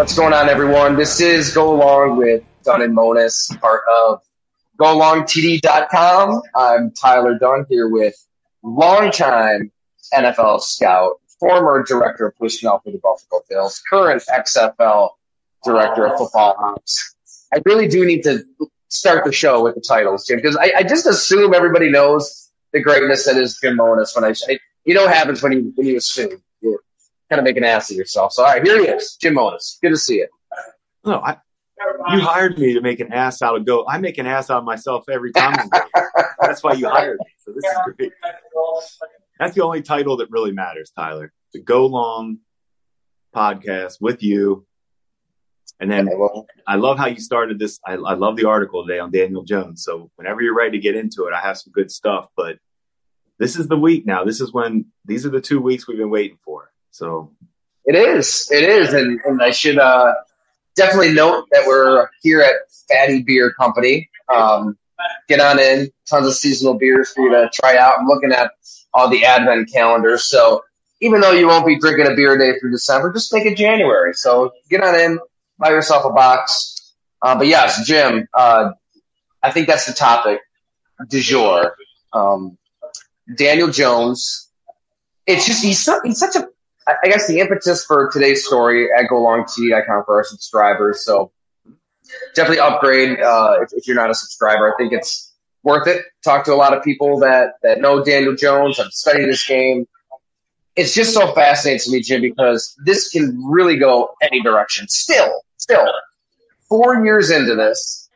What's going on, everyone? This is Go Along with Dunne and Monos, part of GoLongTD.com. I'm Tyler Dunne here with longtime NFL scout, former director of personnel for the Buffalo Bills, current XFL director of football ops. I really do need to start the show with the titles, Jim, because I, I just assume everybody knows the greatness that is Jim Monos when I say, you know what happens when you, when you assume kind of make an ass of yourself. So, all right, here he is, Jim Monos. Good to see you. No, I, you hired me to make an ass out of go. I make an ass out of myself every time. That's why you hired me. So this is great. That's the only title that really matters, Tyler. The Go Long podcast with you. And then I love how you started this. I, I love the article today on Daniel Jones. So whenever you're ready to get into it, I have some good stuff. But this is the week now. This is when these are the two weeks we've been waiting for. So it is, it is, and, and I should uh, definitely note that we're here at Fatty Beer Company. Um, get on in, tons of seasonal beers for you to try out. I'm looking at all the advent calendars, so even though you won't be drinking a beer day through December, just make it January. So get on in, buy yourself a box. Uh, but yes, Jim, uh, I think that's the topic du jour. Um, Daniel Jones. It's just he's, so, he's such a I guess the impetus for today's story at Go Long for our subscribers. So definitely upgrade uh, if, if, you're not a subscriber. I think it's worth it. Talk to a lot of people that that know Daniel Jones. I've studied this game. It's just so fascinating to me, Jim, because this can really go any direction. Still, still, four years into this,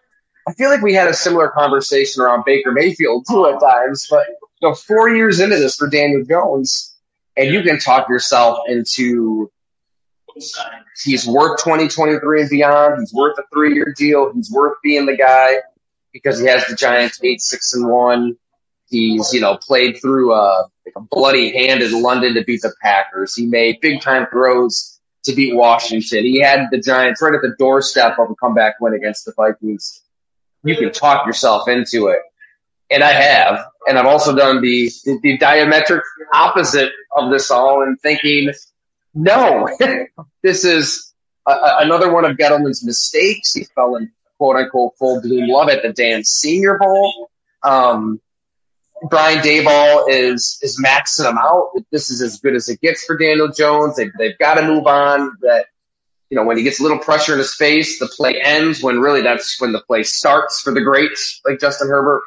I feel like we had a similar conversation around Baker Mayfield too at times. But you know, four years into this for Daniel Jones and you can talk yourself into he's worth 2023 and beyond. He's worth a three year deal. He's worth being the guy because he has the Giants eight, six and one. He's, you know, played through a, like a bloody hand in London to beat the Packers. He made big time throws to beat Washington. He had the Giants right at the doorstep of a comeback win against the Vikings. You can talk yourself into it and I have, and I've also done the, the, the diametric opposite of this all and thinking, no, this is a, another one of Gettleman's mistakes. He fell in quote unquote full bloom love at the Dan Senior Bowl. Um, Brian Daboll is is maxing them out. This is as good as it gets for Daniel Jones. They, they've got to move on. That you know when he gets a little pressure in his face, the play ends. When really that's when the play starts for the greats like Justin Herbert.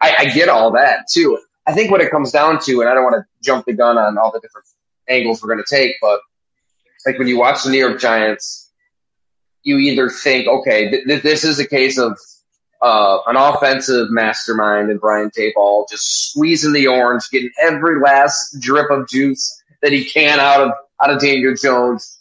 I, I get all that too. I think what it comes down to, and I don't want to jump the gun on all the different angles we're going to take, but like when you watch the New York Giants, you either think, okay, th- th- this is a case of uh, an offensive mastermind and Brian Daboll just squeezing the orange, getting every last drip of juice that he can out of out of Daniel Jones.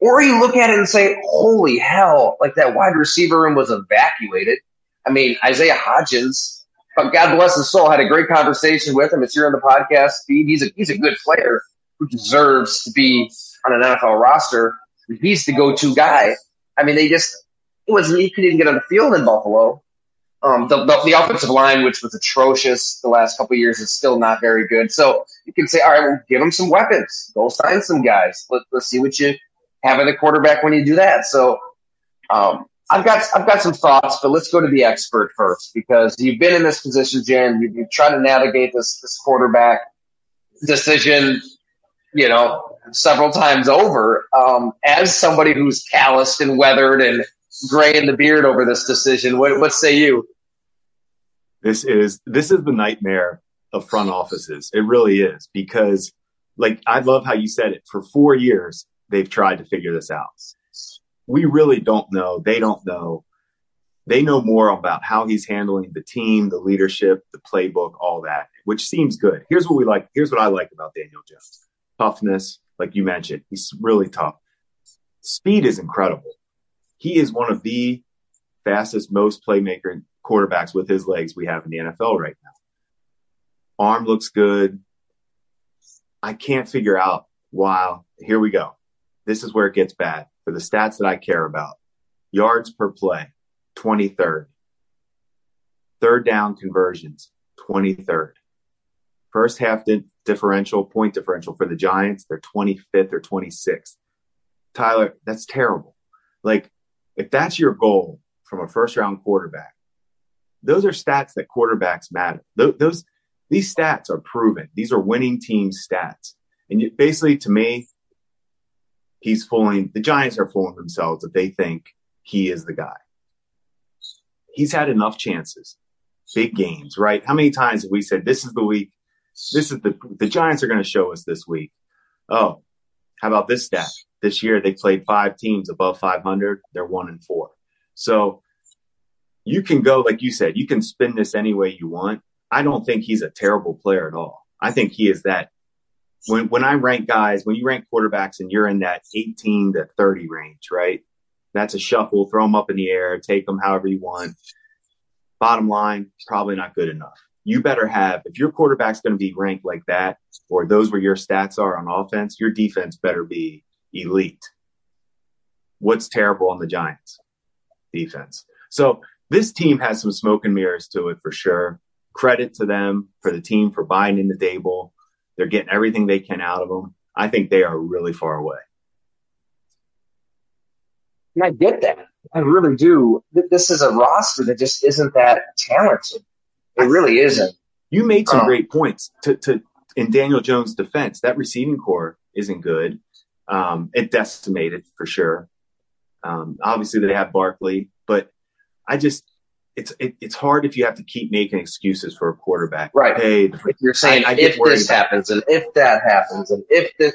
Or you look at it and say, holy hell, like that wide receiver room was evacuated. I mean, Isaiah Hodgins but God bless his soul. Had a great conversation with him. It's here on the podcast feed. He's a he's a good player who deserves to be on an NFL roster. He's the go-to guy. I mean, they just it was he couldn't even get on the field in Buffalo. Um, the, the, the offensive line, which was atrocious the last couple years, is still not very good. So you can say, all right, well, give him some weapons. Go sign some guys. Let, let's see what you have in the quarterback when you do that. So um, I've got I've got some thoughts, but let's go to the expert first because you've been in this position, Jen. You've, you've tried to navigate this this quarterback decision, you know, several times over. Um, as somebody who's calloused and weathered and gray in the beard over this decision, what what say you? This is this is the nightmare of front offices. It really is because, like, I love how you said it. For four years, they've tried to figure this out we really don't know. They don't know. They know more about how he's handling the team, the leadership, the playbook, all that, which seems good. Here's what we like. Here's what I like about Daniel Jones toughness, like you mentioned. He's really tough. Speed is incredible. He is one of the fastest, most playmaker quarterbacks with his legs we have in the NFL right now. Arm looks good. I can't figure out. Wow, here we go. This is where it gets bad for the stats that I care about. Yards per play, 23rd. Third down conversions, 23rd. First half di- differential, point differential for the Giants, they're 25th or 26th. Tyler, that's terrible. Like, if that's your goal from a first round quarterback, those are stats that quarterbacks matter. Those, those these stats are proven. These are winning team stats. And you, basically, to me, he's fooling the Giants are fooling themselves if they think he is the guy. He's had enough chances, big games, right? How many times have we said this is the week? This is the the Giants are going to show us this week. Oh, how about this stat? This year they played five teams above 500. They're one and four. So you can go like you said. You can spin this any way you want. I don't think he's a terrible player at all. I think he is that when when I rank guys, when you rank quarterbacks and you're in that 18 to 30 range, right? That's a shuffle. Throw them up in the air, take them however you want. Bottom line, probably not good enough. You better have if your quarterback's going to be ranked like that, or those where your stats are on offense, your defense better be elite. What's terrible on the Giants? Defense. So this team has some smoke and mirrors to it for sure. Credit to them for the team for buying in the Daboll they're getting everything they can out of them. I think they are really far away. And I get that. I really do. This is a roster that just isn't that talented. It really isn't. You made some um, great points to, to in Daniel Jones' defense. That receiving corps isn't good. Um, it decimated for sure. Um, obviously, they have Barkley, but I just it's it, it's hard if you have to keep making excuses for a quarterback. Right. Hey, if you're saying I, I if this happens and if that happens and if this,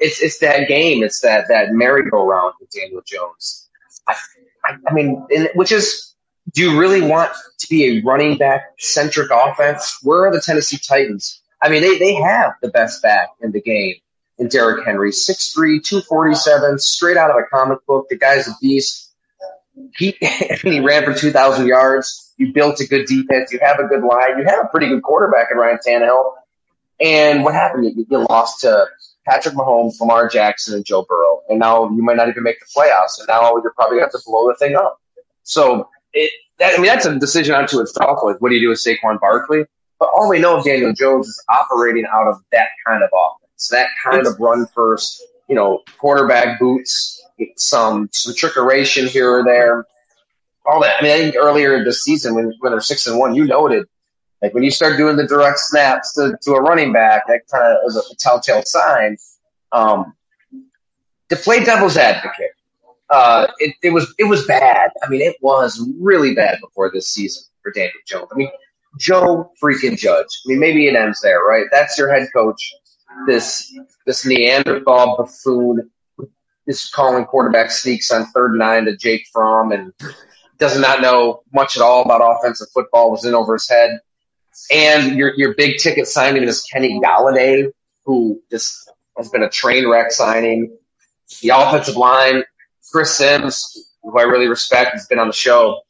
it's it's that game. It's that that merry-go-round with Daniel Jones. I, I, I mean, which is, do you really want to be a running back centric offense? Where are the Tennessee Titans? I mean, they they have the best back in the game in Derrick Henry, 6'3", 247, straight out of a comic book. The guy's a beast he he ran for 2,000 yards. You built a good defense. You have a good line. You have a pretty good quarterback in Ryan Tannehill. And what happened? You, you lost to Patrick Mahomes, Lamar Jackson, and Joe Burrow. And now you might not even make the playoffs. And now you're probably going to have to blow the thing up. So it, that, I mean, that's a decision unto itself. Like, what do you do with Saquon Barkley? But all we know of Daniel Jones is operating out of that kind of offense, that kind of run first, you know, quarterback boots, some some trickeration here or there. All that. I mean, I think earlier this season when when they're six and one, you noted like when you start doing the direct snaps to, to a running back, that kind of is a telltale sign. Um, to play devil's advocate, uh, it, it was it was bad. I mean, it was really bad before this season for Daniel Jones. I mean, Joe freaking Judge. I mean, maybe it ends there, right? That's your head coach. This this Neanderthal buffoon is calling quarterback sneaks on third and nine to Jake Fromm and does not know much at all about offensive football, was in over his head. And your your big ticket signing is Kenny Golladay, who just has been a train wreck signing. The offensive line, Chris Sims, who I really respect, has been on the show.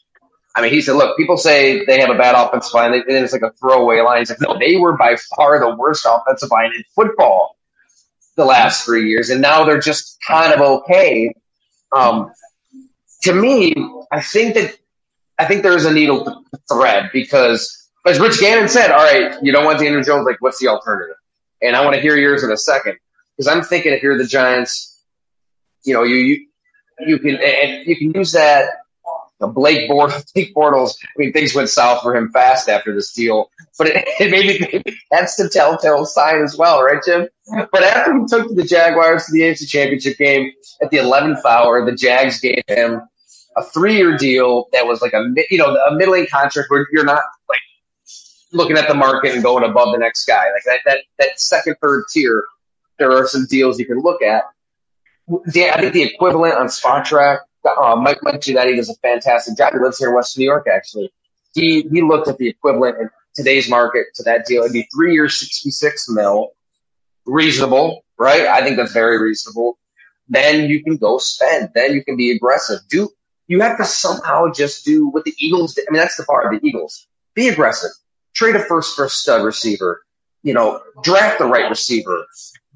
I mean, he said, look, people say they have a bad offensive line, and it's like a throwaway line. He's like, no, they were by far the worst offensive line in football the last three years, and now they're just kind of okay. Um, to me, I think that I think there is a needle thread because, as Rich Gannon said, all right, you don't want Daniel Jones. Like, what's the alternative? And I want to hear yours in a second because I'm thinking if you're the Giants, you know, you you, you can and you can use that. Blake Bortles, Blake Bortles. I mean, things went south for him fast after this deal, but it, it maybe, maybe that's the telltale sign as well, right, Jim? But after he took the Jaguars to the AFC Championship game at the 11th hour, the Jags gave him a three-year deal that was like a you know a middling contract where you're not like looking at the market and going above the next guy. Like that that that second third tier, there are some deals you can look at. I think the equivalent on Spotrac, uh, Mike that he does a fantastic job. He lives here in Western New York, actually. He he looked at the equivalent in today's market to that deal. It'd be three years, sixty six mil, reasonable, right? I think that's very reasonable. Then you can go spend. Then you can be aggressive. Do you have to somehow just do what the Eagles did. I mean, that's the part of the Eagles. Be aggressive. Trade a first for a stud receiver. You know, draft the right receiver.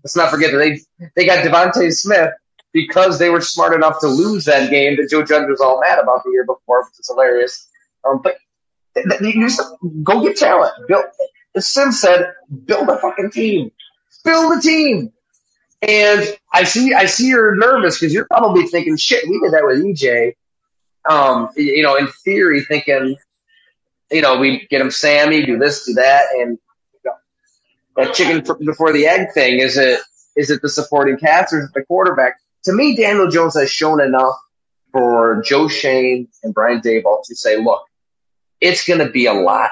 Let's not forget that they they got DeVonta Smith because they were smart enough to lose that game that Joe Judge was all mad about the year before, which is hilarious. Um, but you just go get talent. Build, as Sim said, build a fucking team. Build a team. And I see, I see you're nervous because you're probably thinking, shit, we did that with EJ um, you know, in theory, thinking, you know, we get him Sammy, do this, do that, and you know, that chicken before the egg thing is it is it the supporting cast or is it the quarterback? To me, Daniel Jones has shown enough for Joe Schoen and Brian Daboll to say, look, it's going to be a lot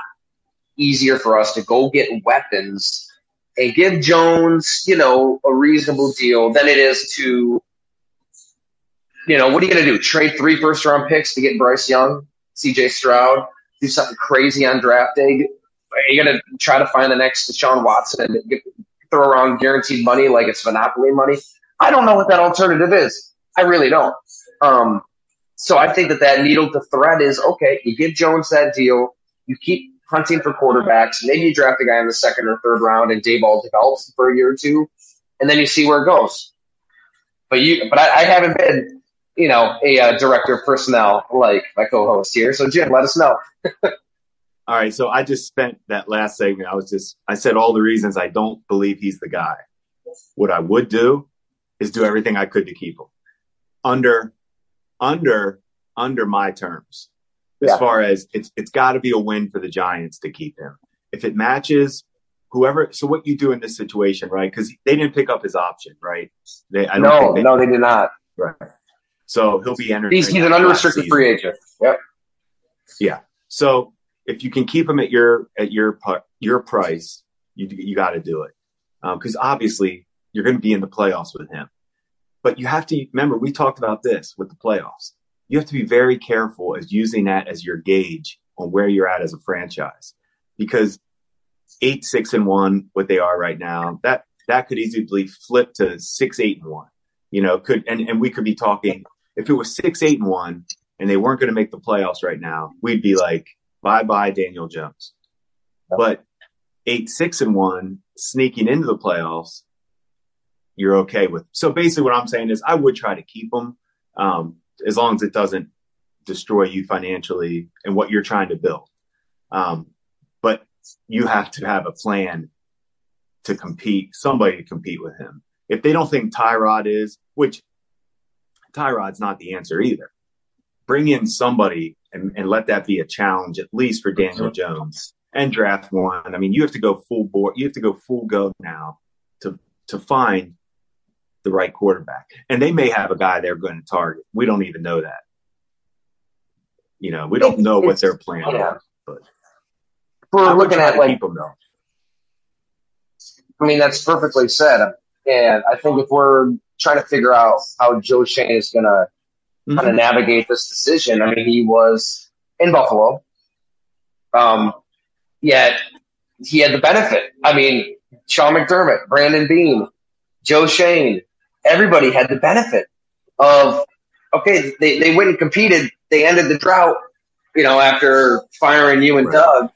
easier for us to go get weapons and give Jones, you know, a reasonable deal than it is to you know, what are you going to do? Trade three first round picks to get Bryce Young, CJ Stroud, do something crazy on draft day? Are you going to try to find the next Deshaun Watson and get, throw around guaranteed money like it's Monopoly money? I don't know what that alternative is. I really don't. Um, so I think that that needle to thread is okay. You give Jones that deal. You keep hunting for quarterbacks. Maybe you draft a guy in the second or third round, and Daboll develops for a year or two, and then you see where it goes. But you, but I, I haven't been you know, a uh, director of personnel like my co-host here. So Jim, let us know. all right. So I just spent that last segment. I was just, I said all the reasons I don't believe he's the guy. What I would do is do everything I could to keep him under, under, under my terms. As yeah. far as it's, it's got to be a win for the Giants to keep him. If it matches whoever, so what you do in this situation, right? Because they didn't pick up his option, right? They, I don't no, they, no, they did not. Right. So he'll be entering. He's, he's an unrestricted free agent. Yep. Yeah. So if you can keep him at your at your your price, you you got to do it because um, obviously you're going to be in the playoffs with him. But you have to remember we talked about this with the playoffs. You have to be very careful as using that as your gauge on where you're at as a franchise because eight six and one what they are right now that that could easily flip to six eight and one you know could and, and we could be talking if it was six, eight, and one, and they weren't going to make the playoffs right now, we'd be like, bye bye, Daniel Jones. But eight, six, and one, sneaking into the playoffs, you're okay with. So basically, what I'm saying is, I would try to keep them um, as long as it doesn't destroy you financially and what you're trying to build. Um, but you have to have a plan to compete, somebody to compete with him. If they don't think Tyrod is, which Tyrod's not the answer either. Bring in somebody and, and let that be a challenge, at least for Daniel Jones and draft one. I mean, you have to go full board. You have to go full go now to, to find the right quarterback. And they may have a guy they're going to target. We don't even know that. You know, we don't know what their plan yeah. is. But we're looking at like. I mean, that's perfectly said. And I think if we're trying to figure out how Joe Schoen is going to mm-hmm. kind of navigate this decision. I mean, he was in Buffalo, um, yet he had the benefit. I mean, Sean McDermott, Brandon Beane, Joe Schoen, everybody had the benefit of okay, they, they went and competed. They ended the drought, you know, after firing you and right. Doug.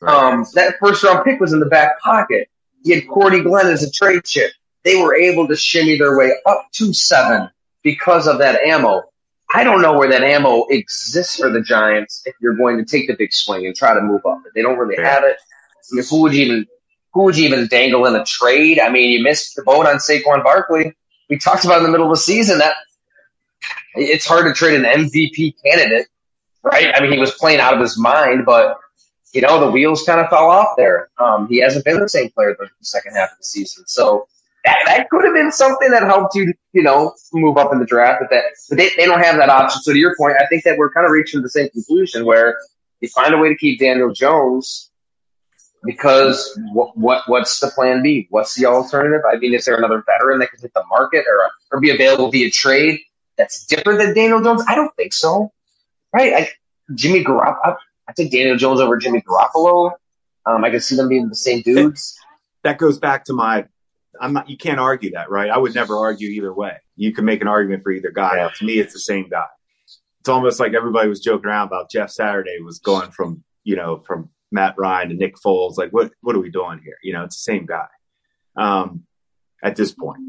Right. Um, that first round pick was in the back pocket. He had Cordy Glenn as a trade chip they were able to shimmy their way up to seven because of that ammo. I don't know where that ammo exists for the Giants if you're going to take the big swing and try to move up. They don't really have it. I mean, who would you even who would you even dangle in a trade? I mean, you missed the boat on Saquon Barkley. We talked about in the middle of the season that it's hard to trade an MVP candidate, right? I mean, he was playing out of his mind, but you know, the wheels kind of fell off there. Um, he hasn't been the same player the second half of the season. So that, that could have been something that helped you, you know, move up in the draft. But that, but they, they don't have that option. So to your point, I think that we're kind of reaching the same conclusion where you find a way to keep Daniel Jones because what, what what's the plan B? What's the alternative? I mean, is there another veteran that could hit the market or or be available via trade that's different than Daniel Jones? I don't think so. Right? I, Jimmy Garoppolo. I think Daniel Jones over Jimmy Garoppolo. Um, I can see them being the same dudes. That goes back to my. I'm not. You can't argue that, right? I would never argue either way. You can make an argument for either guy. Yeah. To me, it's the same guy. It's almost like everybody was joking around about Jeff Saturday was going from you know from Matt Ryan and Nick Foles. Like, what what are we doing here? You know, it's the same guy. Um, at this point,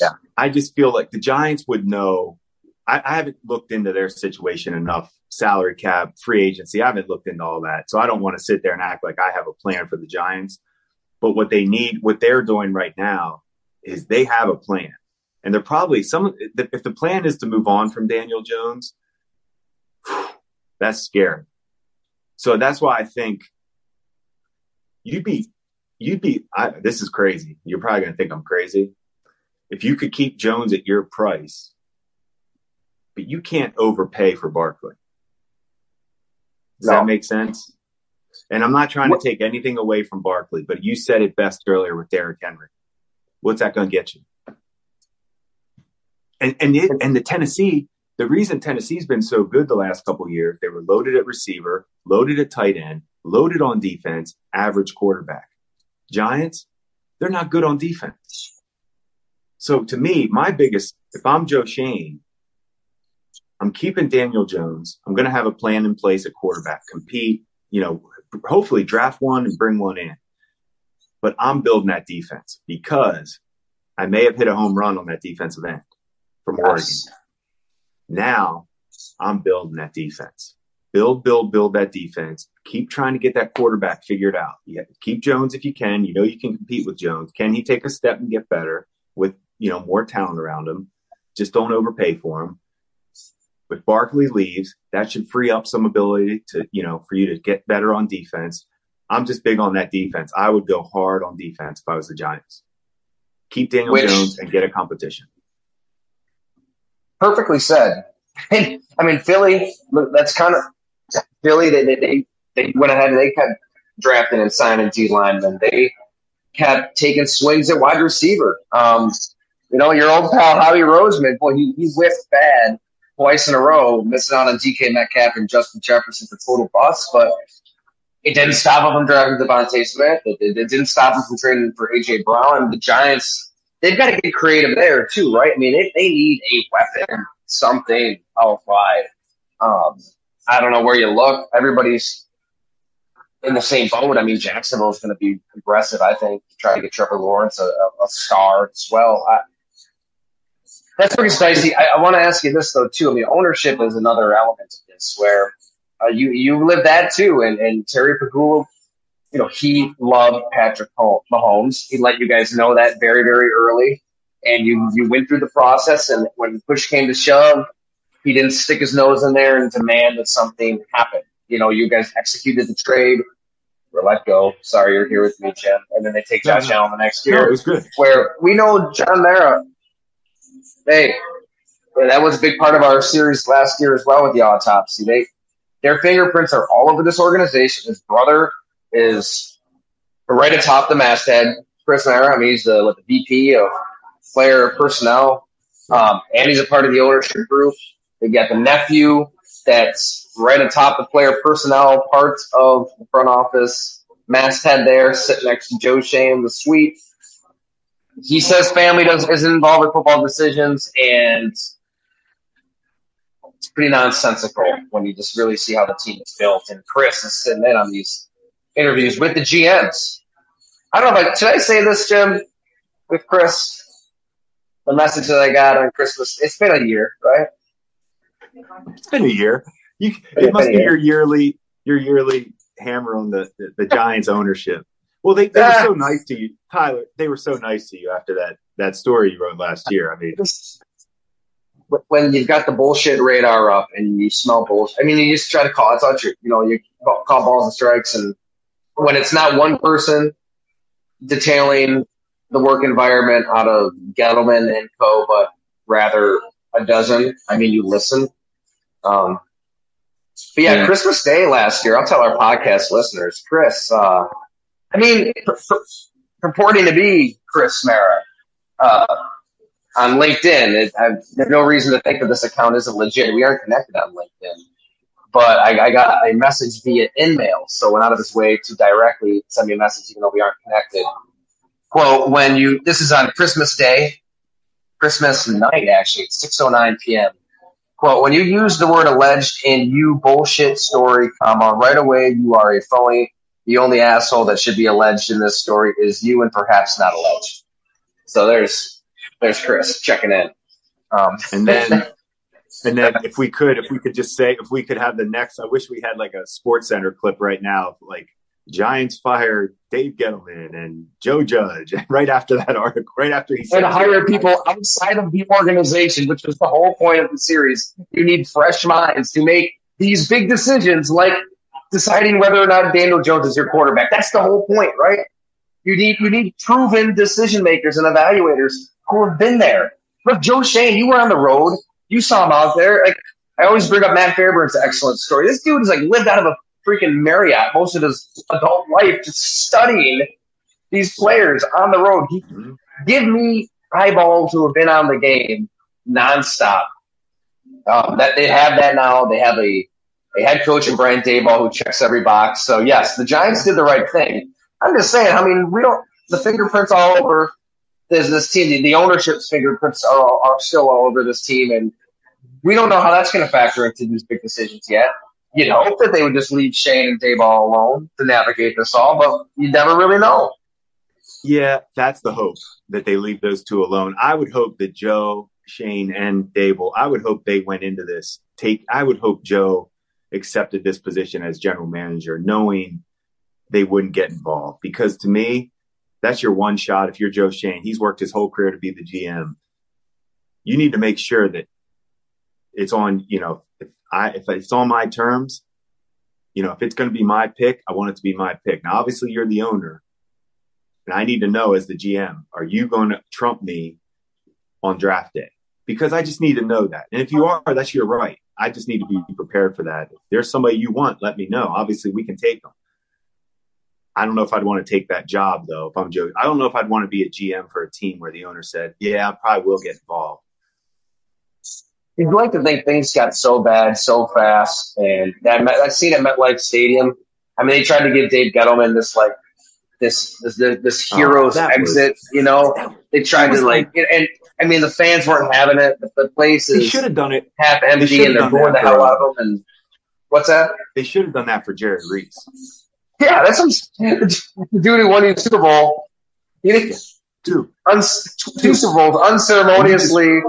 yeah, I just feel like the Giants would know. I, I haven't looked into their situation enough, salary cap, free agency. I haven't looked into all that, so I don't want to sit there and act like I have a plan for the Giants. But what they need, what they're doing right now, is they have a plan, and they're probably some. If the plan is to move on from Daniel Jones, that's scary so that's why I think you'd be, you'd be, I, this is crazy. You're probably going to think I'm crazy. If you could keep Jones at your price, but you can't overpay for Barkley. Does no. that make sense? And I'm not trying to take anything away from Barkley, but you said it best earlier with Derrick Henry. What's that going to get you? And and it, and the Tennessee, the reason Tennessee's been so good the last couple years, they were loaded at receiver, loaded at tight end, loaded on defense, average quarterback. Giants, they're not good on defense. So to me, my biggest, if I'm Joe Schoen, I'm keeping Daniel Jones. I'm going to have a plan in place at quarterback, compete, you know, hopefully draft one and bring one in. But I'm building that defense because I may have hit a home run on that defensive end from yes. Oregon. Now I'm building that defense. Build, build, build that defense. Keep trying to get that quarterback figured out. You keep Jones if you can. You know you can compete with Jones. Can he take a step and get better with you know more talent around him? Just don't overpay for him. If Barkley leaves, that should free up some ability to you know for you to get better on defense. I'm just big on that defense. I would go hard on defense if I was the Giants. Keep Daniel Which, Jones and get a competition perfectly said. I mean, Philly, that's kind of Philly. They, they, they went ahead and they kept drafting and signing D linemen. They kept taking swings at wide receiver. Um, you know, your old pal Howie Roseman, boy, he, he whiffed bad twice in a row, missing out on DK Metcalf and Justin Jefferson for total bust. but it didn't stop him from drafting DeVonta Smith. It, it, it, didn't stop him from trading for AJ Brown. The Giants they've got to get creative there too, right? I mean, they, they need a weapon, something out wide. Um, I don't know where you look. Everybody's in the same boat. I mean, Jacksonville is going to be aggressive, I think, to try to get Trevor Lawrence a, a, a star as well. I, that's pretty spicy. I, I want to ask you this though too. I mean, ownership is another element of this, where uh, you you live that too, and and Terry Pegula you know, he loved Patrick Mahomes. He let you guys know that very, very early. And you, you went through the process. And when push came to shove, he didn't stick his nose in there and demand that something happen. You know, you guys executed the trade. We're let go. Sorry, you're here with me, Jim. And then they take Josh Allen the next year. No, it was good. Where we know John Mara, hey, that was a big part of our series last year as well with the autopsy. They, their fingerprints are all over this organization. His brother is right atop the masthead. Chris Mara, I mean, he's the, the VP of player personnel, um, and he's a part of the ownership group. They got the nephew that's right atop the player personnel part of the front office masthead there, sitting next to Joe Schoen in the suite. He says family does isn't involved with football decisions, and it's pretty nonsensical when you just really see how the team is built. And Chris is sitting in on these interviews with the GMs. I don't know, but should I say this, Jim, with Chris? The message that I got on Christmas, it's been a year, right? It's been a year. You, it must be your yearly your yearly hammer on the, the, the Giants ownership. Well, they, they were ah. so nice to you, Tyler. They were so nice to you after that that story you wrote last year. I mean, when you've got the bullshit radar up and you smell bullshit, I mean, you just try to call it's all true. You know, you call balls and strikes, and when it's not one person detailing the work environment out of Gettleman and Co., but rather a dozen. I mean, you listen. Um, but yeah, Christmas Day last year, I'll tell our podcast listeners, Chris, uh, I mean, purporting to be Chris Mara, uh, on LinkedIn. It, I have no reason to think that this account isn't legit. We aren't connected on LinkedIn. But I, I got a message via InMail, so went out of his way to directly send me a message, even though we aren't connected. Quote, when you, this is on Christmas Day, Christmas night, actually, it's 6.09 p.m. Quote, when you use the word alleged in you bullshit story, comma, right away you are a phony. The only asshole that should be alleged in this story is you and perhaps not alleged. So there's there's Chris checking in. Um, and then and then if we could, if we could just say, if we could have the next, I wish we had like a Sports Center clip right now, like Giants fired Dave Gettleman and Joe Judge right after that article, right after he said, and hire people outside of the organization, which was the whole point of the series. You need fresh minds to make these big decisions, like deciding whether or not Daniel Jones is your quarterback. That's the whole point, right? You need you need proven decision makers and evaluators who have been there. Look, Joe Schoen, you were on the road. You saw him out there. Like I always bring up Matt Fairburn's excellent story. This dude is like lived out of a freaking Marriott most of his adult life, just studying these players on the road. He, give me eyeballs who have been on the game nonstop. Um, that they have that now. They have a, a head coach in Brian Daboll who checks every box. So yes, the Giants did the right thing. I'm just saying. I mean, we don't. The fingerprints all over this this team. The, the ownership's fingerprints are, are still all over this team, and we don't know how that's going to factor into these big decisions yet you'd hope that they would just leave Schoen and Daboll alone to navigate this all, but you never really know. Yeah, that's the hope that they leave those two alone. I would hope that Joe, Schoen, and Daboll, I would hope they went into this. Take, I would hope Joe accepted this position as general manager, knowing they wouldn't get involved. Because to me, that's your one shot. If you're Joe Schoen, he's worked his whole career to be the GM. You need to make sure that it's on, you know, if I if it's on my terms, you know, if it's going to be my pick, I want it to be my pick. Now, obviously, you're the owner, and I need to know as the GM, are you going to trump me on draft day? Because I just need to know that. And if you are, that's your right. I just need to be prepared for that. If there's somebody you want, let me know. Obviously, we can take them. I don't know if I'd want to take that job though. If I'm joking, I don't know if I'd want to be a GM for a team where the owner said, "Yeah, I probably will get involved." you'd like to think things got so bad so fast. And that that scene at MetLife Stadium, I mean, they tried to give Dave Gettleman this like this this this, oh, hero's oh, exit. Was, you know, they tried to like, like, and I mean, the fans weren't having it. The place is should have done it half empty, and they're booing the hell out uh, of them. And what's that? They should have done that for Jerry Reese. Yeah, that's some dude who won the Super Bowl. He two, un, two Super Bowls unceremoniously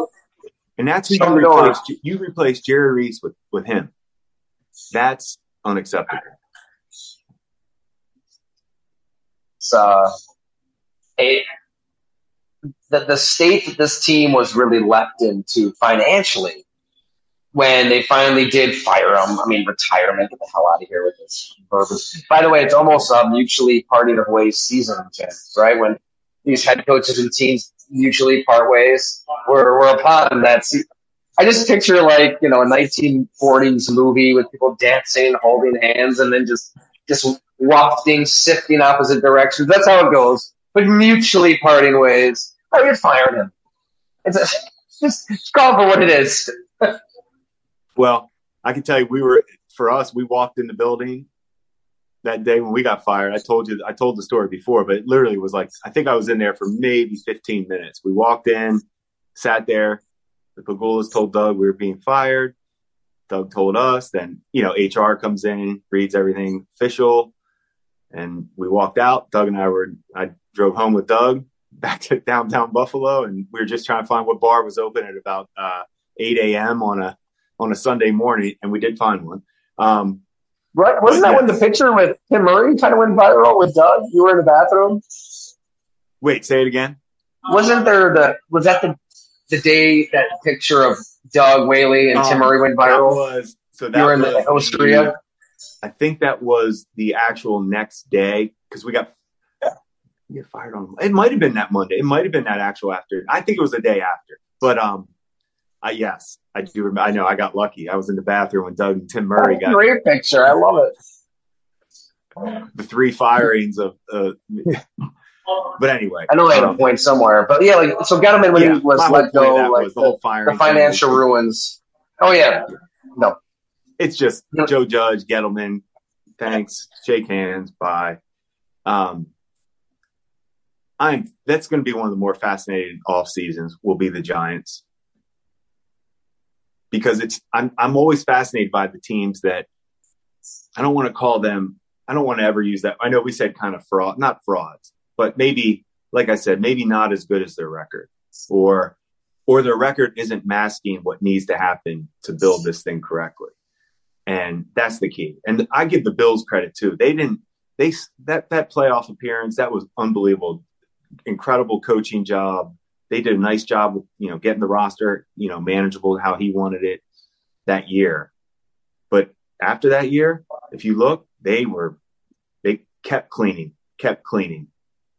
and that's who you replace. You replace Jerry Reese with, with him. That's unacceptable. It's uh, a, the, the state that this team was really left into financially when they finally did fire him. I mean, retirement. Get the hell out of here with this. By the way, it's almost a mutually parting of ways season, right? When these head coaches and teams mutually part ways. We're, we're upon that. I just picture like, you know, a 1940s movie with people dancing, holding hands, and then just, just wafting, sifting opposite directions. That's how it goes. But mutually parting ways. I would fire him. It's a, just, just call for what it is. well, I can tell you, we were, for us, we walked in the building that day when we got fired. I told you, I told the story before, but it literally was like, I think I was in there for maybe 15 minutes. We walked in, sat there. The Pegulas told Doug we were being fired. Doug told us. Then, you know, HR comes in, reads everything official. And we walked out. Doug and I were, I drove home with Doug back to downtown Buffalo. And we were just trying to find what bar was open at about uh, 8 a.m. on a on a Sunday morning, and we did find one. Um, right? Wasn't that yes. when the picture with Tim Murray kind of went viral with Doug? You were in the bathroom. wait, say it again. Wasn't there the was that the the day that picture of Doug Whaley and Tim Um, Murray went That viral? was so that you were in the Austria. I think that was the actual next day because we got we get fired on. It might have been that Monday. It might have been that actual after. I think it was the day after. But um, I yes, I do. Remember, I know I got lucky. I was in the bathroom when Doug and Tim Murray got great picture. I love it. the three firings of. Uh, but anyway, I know they had a um, point somewhere, but yeah, like so Gettleman when yeah, he was let go, like was the whole firing the financial ruins. Oh yeah, no, It's just. Joe Judge, Gettleman. Thanks. Shake hands. Bye. Um, I'm. That's going to be one of the more fascinating off seasons. Will be the Giants because it's. I'm. I'm always fascinated by the teams that. I don't want to call them. I don't want to ever use that. I know we said kind of fraud, not frauds, but maybe, like I said, maybe not as good as their record, or, or their record isn't masking what needs to happen to build this thing correctly and that's the key. And I give the Bills credit too. They didn't they that that playoff appearance that was unbelievable, incredible coaching job. They did a nice job you know getting the roster you know manageable how he wanted it that year. But after that year, if you look, they were they kept cleaning, kept cleaning.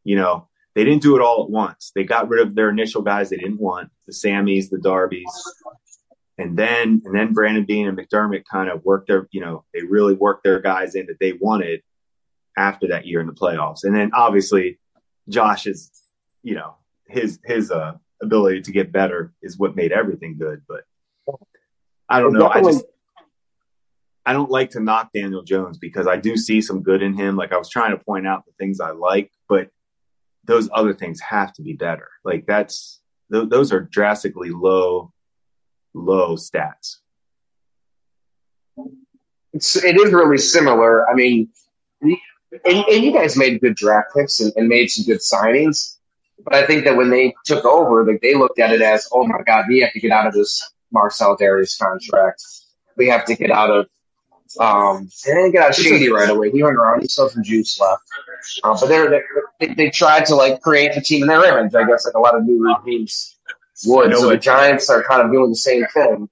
You know, they didn't do it all at once. They got rid of their initial guys they didn't want, the Sammys, the Darbys, and then and then Brandon Beane and McDermott kind of worked their you know they really worked their guys in that they wanted after that year in the playoffs, and then obviously Josh is you know his his uh, ability to get better is what made everything good, but I don't know. I just I don't like to knock Daniel Jones because I do see some good in him. Like I was trying to point out the things I like, but those other things have to be better. Like that's th- those are drastically low low stats. it's, it is really similar. I mean, and, and you guys made good draft picks and, and made some good signings, but I think that when they took over, like they looked at it as, oh my god, we have to get out of this Marcell Dareus contract. We have to get out of. Um, they didn't get out of Shady right away. He went around. He still some juice left. Uh, but they're, they they tried to like create the team in their image. I guess like a lot of new regimes would. You know so the Giants are kind of doing the same thing.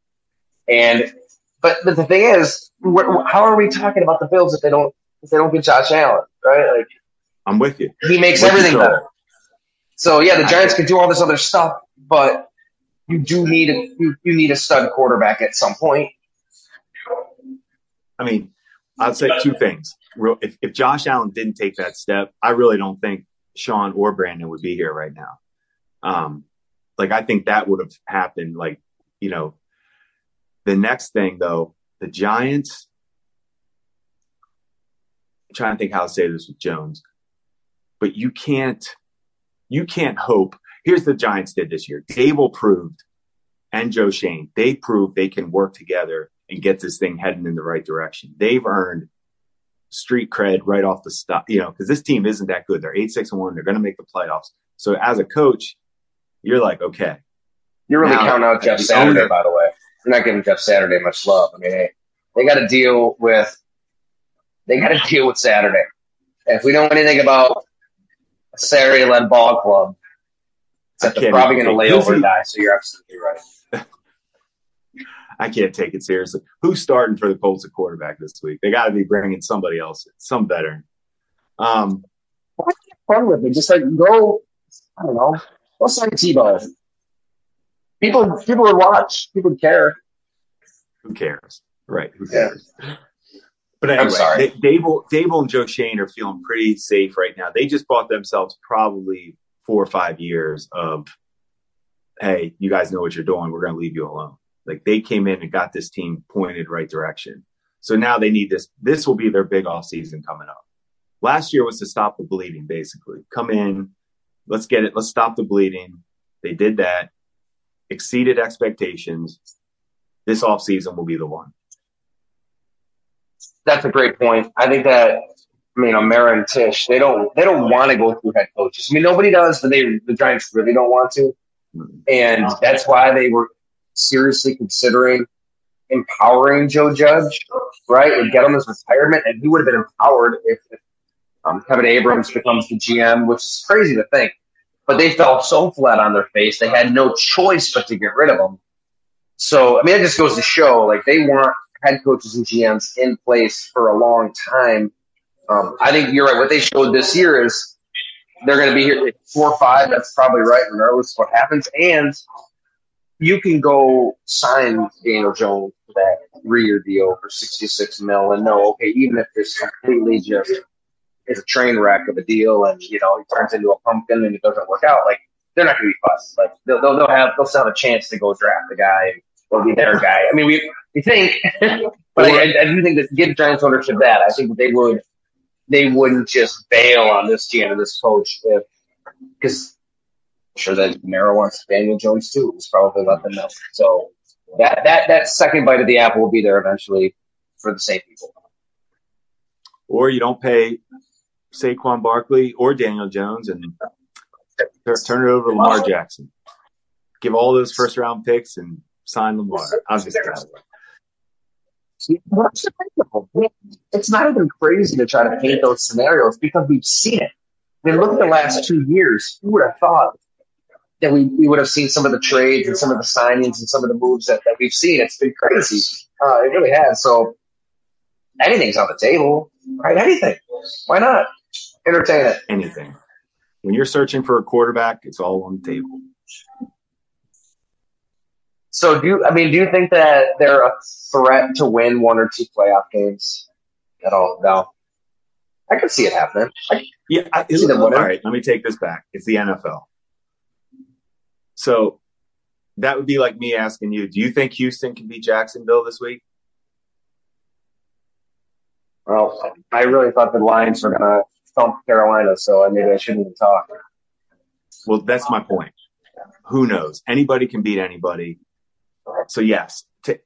And but but the thing is, wh- how are we talking about the Bills if they don't if they don't get Josh Allen, right? Like I'm with you. he makes everything better. So yeah, the Giants can do all this other stuff, but you do need a you, you need a stud quarterback at some point. I mean, I'd say two things. Real- If, if Josh Allen didn't take that step, I really don't think Sean or Brandon would be here right now. Um, like I think that would have happened. Like, you know, the next thing though, the Giants. I'm trying to think how to say this with Jones, but you can't, you can't hope. Here's the Giants did this year. Daboll proved, and Joe Schoen, they proved they can work together and get this thing heading in the right direction. They've earned street cred right off the stop, you know, because this team isn't that good. They're eight, six, and one. They're going to make the playoffs. So as a coach, you're like, okay, You're really Now, counting out Jeff Saturday, owner- by the way. You're not giving Jeff Saturday much love. I mean, hey, they got to deal with they got to deal with Saturday. And if we know anything about a Saturday-led ball club, that they're probably going to lay over and die. So you're absolutely right. I can't take it seriously. Who's starting for the Colts at quarterback this week? They got to be bringing somebody else, some veteran. Um, Fun with it, just like go. I don't know. Go sign Tebow. People, people would watch. People would care. who cares? Right? Who Yeah. But anyway, sorry. they, Daboll, Daboll and Joe Schoen are feeling pretty safe right now. They just bought themselves probably four or five years of, hey, you guys know what you're doing. We're going to leave you alone. Like they came in and got this team pointed right direction. So now they need this. This will be their big off season coming up. Last year was to stop the bleeding, basically. Come in, let's get it. Let's stop the bleeding. They did that, exceeded expectations. This off season will be the one. That's a great point. I think that I mean, Amara and Tisch, they don't they don't want to go through head coaches. I mean, nobody does, but they the Giants really don't want to, and that's why they were seriously considering empowering Joe Judge, right? Would get him his retirement, and he would have been empowered if, if um, Kevin Abrams becomes the GM, which is crazy to think. But they fell so flat on their face, they had no choice but to get rid of him. So, I mean, it just goes to show, like, they want head coaches and GMs in place for a long time. Um, I think you're right. What they showed this year is they're going to be here four or five. That's probably right, regardless of what happens. And you can go sign Daniel Jones for that three-year deal for sixty-six mil, and know, okay, even if this completely just is a train wreck of a deal, and you know he turns into a pumpkin and it doesn't work out, like they're not going to be fussed. Like they'll, they'll, have they'll still have a chance to go draft the guy. Will be their guy. I mean, we we think, but I, I, I do think that give Giants ownership that. I think they would they wouldn't just bail on this GM and this coach if because sure that Mara wants Daniel Jones too. He's probably let them know. So that that that second bite of the apple will be there eventually for the same people. Or you don't pay Saquon Barkley or Daniel Jones and turn it over to Lamar Jackson. Give all those first round picks and sign Lamar. I'm just it's not even crazy to try to paint those scenarios because we've seen it. I mean, look at the last two years. Who would have thought that we, we would have seen some of the trades and some of the signings and some of the moves that, that we've seen? It's been crazy. Uh, it really has. So anything's on the table, right? Anything. Why not? Entertain it. Anything. When you're searching for a quarterback, it's all on the table. So do you, I mean, do you think that they're a threat to win one or two playoff games at all? No. I can see it happening. I yeah. I, all right. Let me take this back. It's the NFL. So that would be like me asking you, do you think Houston can beat Jacksonville this week? Well, I really thought the Lions were going to thump Carolina, so maybe I shouldn't even talk. Well, that's my point. Who knows? Anybody can beat anybody. So yes, t-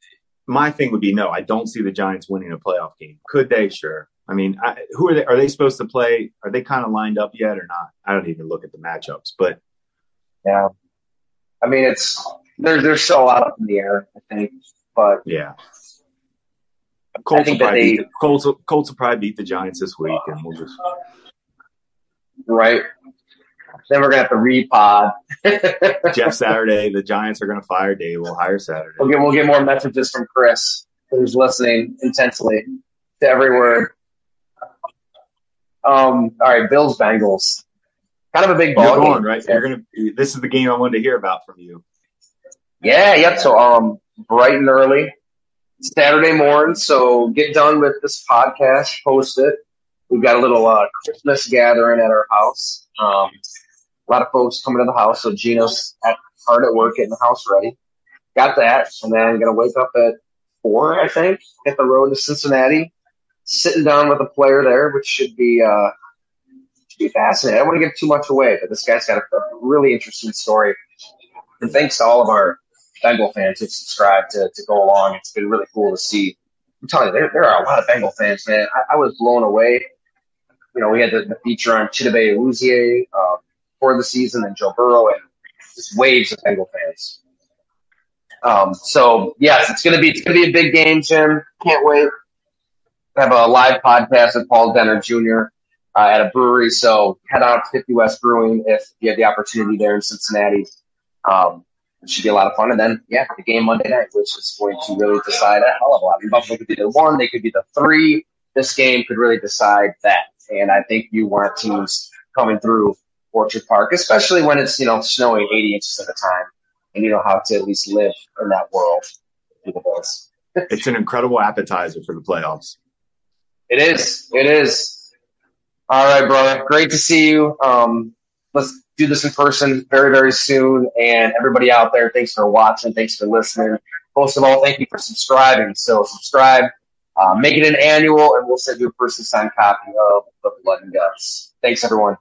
my thing would be no. I don't see the Giants winning a playoff game. Could they? Sure. I mean, I, who are they? Are they supposed to play? Are they kind of lined up yet or not? I don't even look at the matchups, but yeah. I mean, it's there's there's still a lot up in the air. I think, but yeah. Colts will, probably they, beat the, Colts, Colts will probably beat the Giants this week, and we'll just right. Then we're gonna have to repod. Jeff Saturday. The Giants are gonna fire Dave. We'll hire Saturday. We'll get we'll get more messages from Chris, who's listening intensely to every word. Um. All right, Bills Bengals. Kind of a big ball You're going, game. right? You're gonna. This is the game I wanted to hear about from you. Yeah. Yep. So um, bright and early. Saturday morning, so get done with this podcast, post it. We've got a little uh, Christmas gathering at our house. Um, a lot of folks coming to the house. So Gino's at, hard at work getting the house ready. Got that. And then I'm going to wake up at four, I think, hit the road to Cincinnati, sitting down with a player there, which should be, uh, should be fascinating. I don't want to give too much away, but this guy's got a, really interesting story. And thanks to all of our Bengal fans who subscribed to, to go along. It's been really cool to see. I'm telling you, there, there are a lot of Bengal fans, man. I, I was blown away. You know, we had the, the feature on Chidobe Awuzie, uh, for the season and Joe Burrow and just waves of Bengal fans. Um, so yes, it's gonna be it's gonna be a big game, Jim. Can't wait. I have a live podcast with Paul Dehner Jr. Uh, at a brewery, so head out to 50 West Brewing if you have the opportunity there in Cincinnati. Um, it should be a lot of fun. And then, yeah, the game Monday night, which is going to really decide a hell of a lot. I mean, Buffalo could be the one, they could be the three. This game could really decide that. And I think you want teams coming through Orchard Park, especially when it's, you know, snowing 80 inches at a time and you know how to at least live in that world. it's an incredible appetizer for the playoffs. It is. It is. All right, brother. Great to see you. Um, let's do this in person very, very soon. And everybody out there, thanks for watching. Thanks for listening. Most of all, thank you for subscribing. So subscribe, uh, make it an annual, and we'll send you a person signed copy of the Blood and Guts. Thanks, everyone.